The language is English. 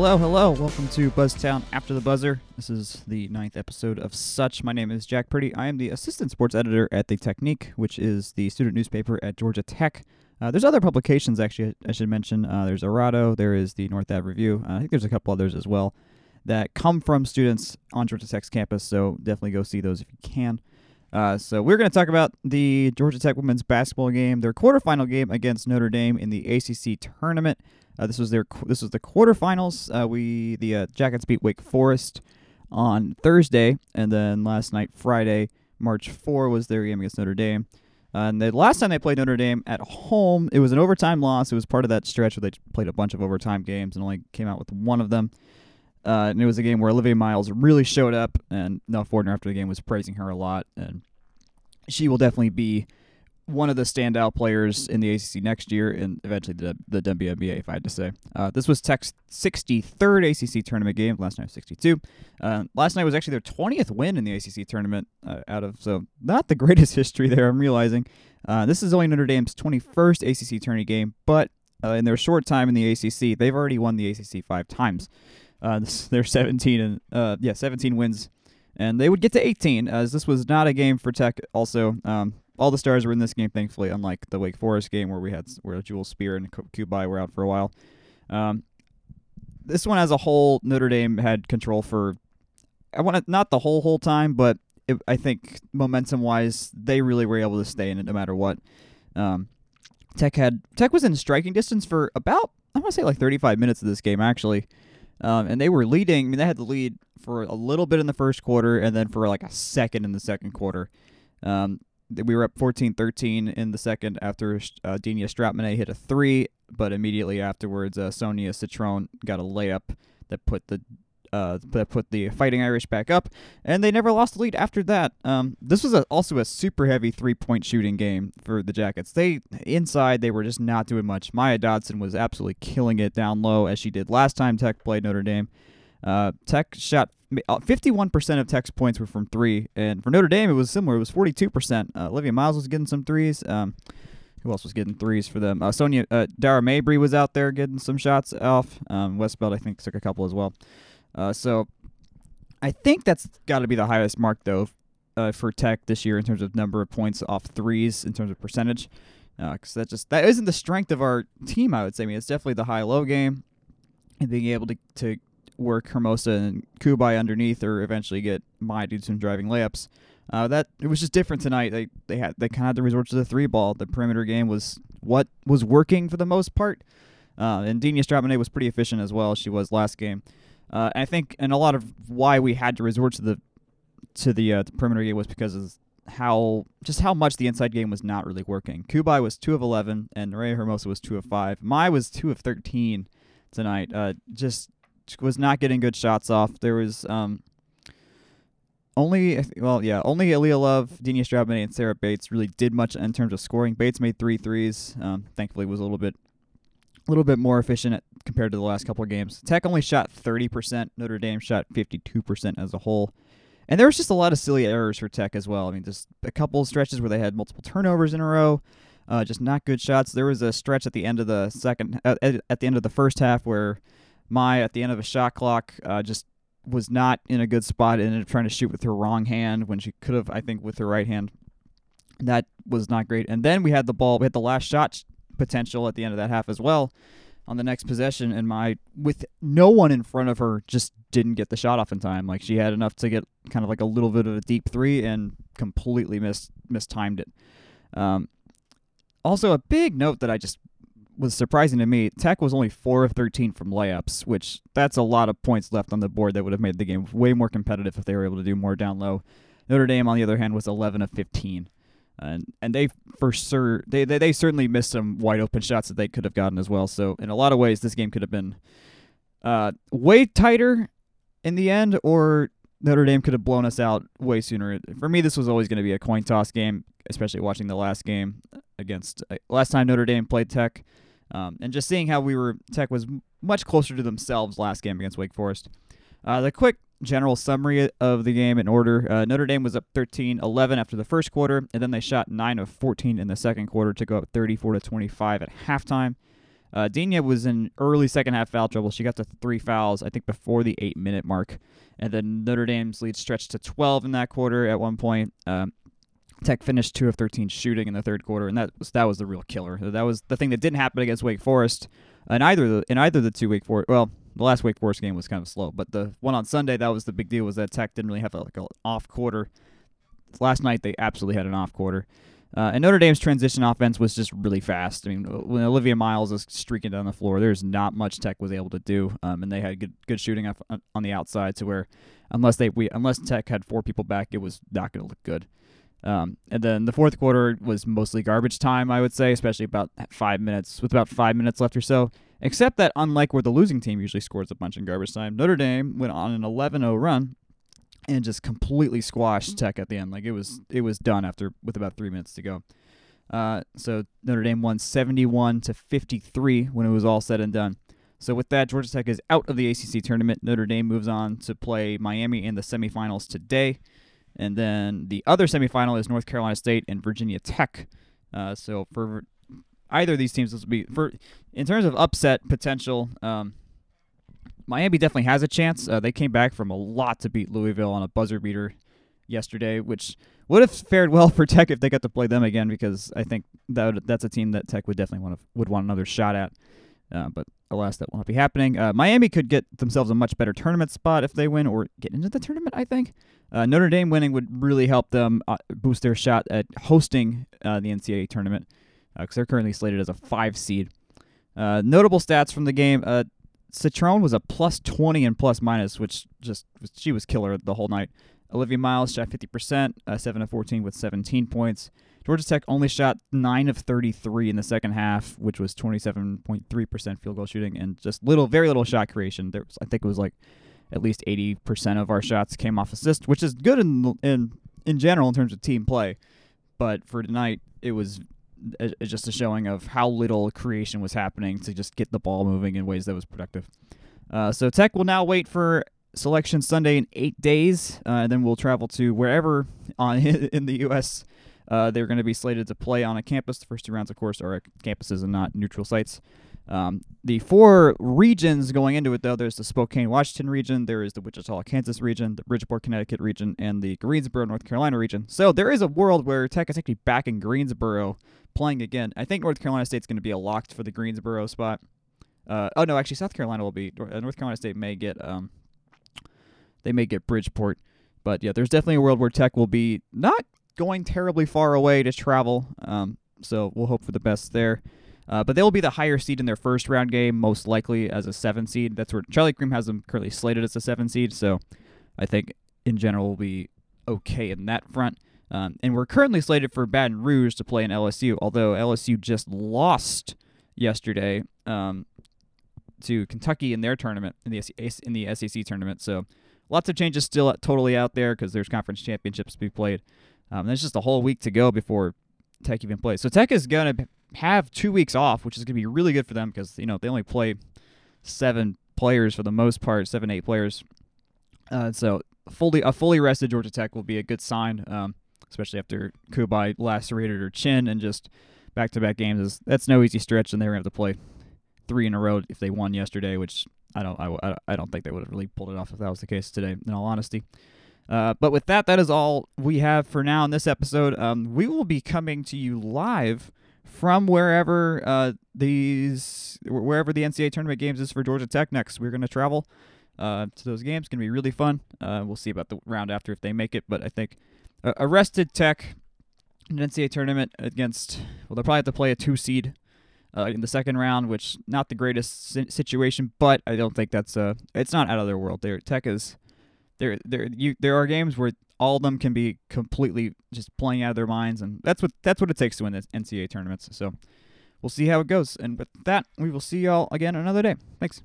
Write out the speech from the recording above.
Hello, hello. Welcome to Buzztown After the Buzzer. This is the ninth episode of Such. My name is Jack Purdy. I am the assistant sports editor at The Technique, which is the student newspaper at Georgia Tech. Uh, there's other publications, actually, I should mention. Uh, there's Erato, there is the North Ave Review. Uh, I think there's a couple others as well that come from students on Georgia Tech's campus, so definitely go see those if you can. Uh, so we're going to talk about the Georgia Tech women's basketball game, their quarterfinal game against Notre Dame in the ACC tournament. Uh, this was their this was the quarterfinals. Uh, we the uh, Jackets beat Wake Forest on Thursday, and then last night, Friday, March 4, was their game against Notre Dame. Uh, and the last time they played Notre Dame at home, it was an overtime loss. It was part of that stretch where they played a bunch of overtime games and only came out with one of them. Uh, and it was a game where Olivia Miles really showed up, and Nell Fortner after the game was praising her a lot, and she will definitely be one of the standout players in the ACC next year, and eventually the the WNBA, if I had to say. Uh, this was Tech's 63rd ACC tournament game. Last night was 62. Uh, last night was actually their 20th win in the ACC tournament. Uh, out of so not the greatest history there. I'm realizing. Uh, this is only Notre Dame's 21st ACC tournament game, but uh, in their short time in the ACC, they've already won the ACC five times. Uh, they're 17 and uh, yeah, 17 wins, and they would get to 18 as this was not a game for Tech. Also, um, all the stars were in this game, thankfully, unlike the Wake Forest game where we had where Jewel Spear and Cubaj were out for a while. Um, this one as a whole, Notre Dame had control for. I want to not the whole whole time, but it, I think momentum wise, they really were able to stay in it no matter what. Um, Tech had Tech was in striking distance for about I want to say like 35 minutes of this game actually. Um, and they were leading. I mean, they had the lead for a little bit in the first quarter, and then for like a second in the second quarter. Um, we were up 14-13 in the second after uh, Digna Strautmane hit a three, but immediately afterwards, uh, Sonia Citron got a layup that put the uh, that put the Fighting Irish back up, and they never lost the lead after that. Um, this was a, also a super heavy three point shooting game for the Jackets. They inside they were just not doing much. Maya Dodson was absolutely killing it down low as she did last time Tech played Notre Dame. Uh, Tech shot 51% of Tech's points were from three, and for Notre Dame it was similar. It was 42%. Uh, Olivia Miles was getting some threes. Um, who else was getting threes for them? Uh, Sonia uh, Dara Mabrey was out there getting some shots off. Um, Westbeld I think took a couple as well. Uh, so I think that's got to be the highest mark though uh, for Tech this year in terms of number of points off threes in terms of percentage. Because uh, that just that isn't the strength of our team. I would say. I mean, it's definitely the high low game and being able to to work Hermosa and Cubaj underneath, or eventually get my do some driving layups. Uh, that it was just different tonight. They they had they kind of had to resort to the three ball. The perimeter game was what was working for the most part, uh, and Digna Strautmane was pretty efficient as well. She was last game. Uh, I think, and a lot of why we had to resort to the to the, uh, the perimeter game was because of how just how much the inside game was not really working. Cubaj was two of eleven, and Ray Hermosa was two of five. Mai was two of thirteen tonight. Uh, just was not getting good shots off. There was um only well yeah only Eylia Love, Digna Strautmane, and Sarah Bates really did much in terms of scoring. Bates made three threes. Um, thankfully was a little bit a little bit more efficient at, compared to the last couple of games. Tech only shot 30%. Notre Dame shot 52% as a whole. And there was just a lot of silly errors for Tech as well. I mean, just a couple stretches where they had multiple turnovers in a row, uh, just not good shots. There was a stretch at the end of the second, uh, at the end of the first half where Mai, at the end of a shot clock, uh, just was not in a good spot and ended up trying to shoot with her wrong hand when she could have, I think, with her right hand. That was not great. And then we had the ball. We had the last shot potential at the end of that half as well on the next possession. And my with no one in front of her just didn't get the shot off in time. Like she had enough to get kind of like a little bit of a deep three and completely missed mistimed it. Um, also a big note that i just was surprising to me tech was only 4 of 13 from layups which that's a lot of points left on the board that would have made the game way more competitive if they were able to do more down low. Notre dame on the other hand was 11 of 15 and and they for sure they, they they certainly missed some wide open shots that they could have gotten as well. So in a lot of ways, this game could have been uh, way tighter in the end, or Notre Dame could have blown us out way sooner. For me, this was always going to be a coin toss game, especially watching the last game against uh, last time Notre Dame played Tech, um, and just seeing how we were Tech was much closer to themselves last game against Wake Forest. Uh, the quick general summary of the game in order. Uh, Notre Dame was up 13-11 after the first quarter, and then they shot 9 of 14 in the second quarter to go up 34 to 25 at halftime. Uh, Digna was in early second half foul trouble. She got to three fouls, I think, before the eight minute mark. And then Notre Dame's lead stretched to 12 in that quarter at one point. Um, Tech finished two of 13 shooting in the third quarter, and that was that was the real killer. That was the thing that didn't happen against Wake Forest. In either the, in either the two Wake Forest, well, the last Wake Forest game was kind of slow, but the one on Sunday that was the big deal was that Tech didn't really have a, like an off quarter. Last night they absolutely had an off quarter. Uh, and Notre Dame's transition offense was just really fast. I mean, when Olivia Miles is streaking down the floor, there's not much Tech was able to do, um, and they had good good shooting off, on the outside to where unless they we unless Tech had four people back, it was not going to look good. Um, and then the fourth quarter was mostly garbage time, I would say, especially about five minutes with about five minutes left or so. Except that, unlike where the losing team usually scores a bunch in garbage time, Notre Dame went on an 11-0 run and just completely squashed Tech at the end. Like it was, it was done after with about three minutes to go. Uh, so Notre Dame won 71 to 53 when it was all said and done. So with that, Georgia Tech is out of the ACC tournament. Notre Dame moves on to play Miami in the semifinals today. And then the other semifinal is North Carolina State and Virginia Tech. Uh, so for either of these teams, this will be for in terms of upset potential. Um, Miami definitely has a chance. Uh, they came back from a lot to beat Louisville on a buzzer beater yesterday, which would have fared well for Tech if they got to play them again, because I think that would, that's a team that Tech would definitely want to, would want another shot at. Uh, but alas, that will not be happening. Uh, Miami could get themselves a much better tournament spot if they win, or get into the tournament. I think uh, Notre Dame winning would really help them uh, boost their shot at hosting uh, the NCAA tournament because they're currently slated as a five seed. notable stats from the game: Citron was a plus 20 and plus minus, which just she was killer the whole night. Olivia Miles shot 50%, uh, 7 of 14 with 17 points. Georgia Tech only shot 9 of 33 in the second half, which was 27.3% field goal shooting and just little, very little shot creation. There was, I think it was like at least 80% of our shots came off assist, which is good in in in general in terms of team play. But for tonight, it was just a showing of how little creation was happening to just get the ball moving in ways that was productive. Uh, so Tech will now wait for selection Sunday in eight days, uh, and then we'll travel to wherever on in the U.S. Uh, they're going to be slated to play on a campus. The first two rounds, of course, are at campuses and not neutral sites. Um, the four regions going into it, though, there's the Spokane, Washington region, there is the Wichita, Kansas region, the Bridgeport, Connecticut region, and the Greensboro, North Carolina region. So there is a world where Tech is actually back in Greensboro playing again. I think North Carolina State's going to be a locked for the Greensboro spot. Uh, oh no, actually South Carolina will be. Uh, North Carolina State may get um, they may get Bridgeport, but yeah, there's definitely a world where Tech will be not going terribly far away to travel. Um, so we'll hope for the best there. Uh, but they will be the higher seed in their first round game, most likely as a seven seed. That's where Charlie Creme has them currently slated as a seven seed. So I think in general will be okay in that front. Um, and we're currently slated for Baton Rouge to play in LSU, although LSU just lost yesterday um, to Kentucky in their tournament in the in the SEC tournament. So lots of changes still totally out there because there's conference championships to be played. Um, there's just a whole week to go before Tech even plays. So Tech is gonna have two weeks off, which is gonna be really good for them because you know they only play seven players for the most part, seven eight players. Uh, so fully a fully rested Georgia Tech will be a good sign. Um, especially after Cubaj lacerated her chin and just back to back games. Is that's no easy stretch, and they're going to have to play three in a row if they won yesterday, which I don't I, I don't think they would have really pulled it off if that was the case today. In all honesty. Uh, but with that, that is all we have for now in this episode. Um, we will be coming to you live from wherever uh, these wherever the NCAA tournament games is for Georgia Tech next. We're going to travel uh, to those games. Going to be really fun. Uh, we'll see about the round after if they make it, but I think arrested Tech in NCAA tournament against. Well, they'll probably have to play a two seed uh, in the second round, which not the greatest situation, but I don't think that's uh it's not out of their world. There, Tech is there. There, you there are games where all of them can be completely just playing out of their minds, and that's what that's what it takes to win the NCAA tournaments. So we'll see how it goes. And with that, we will see y'all again another day. Thanks.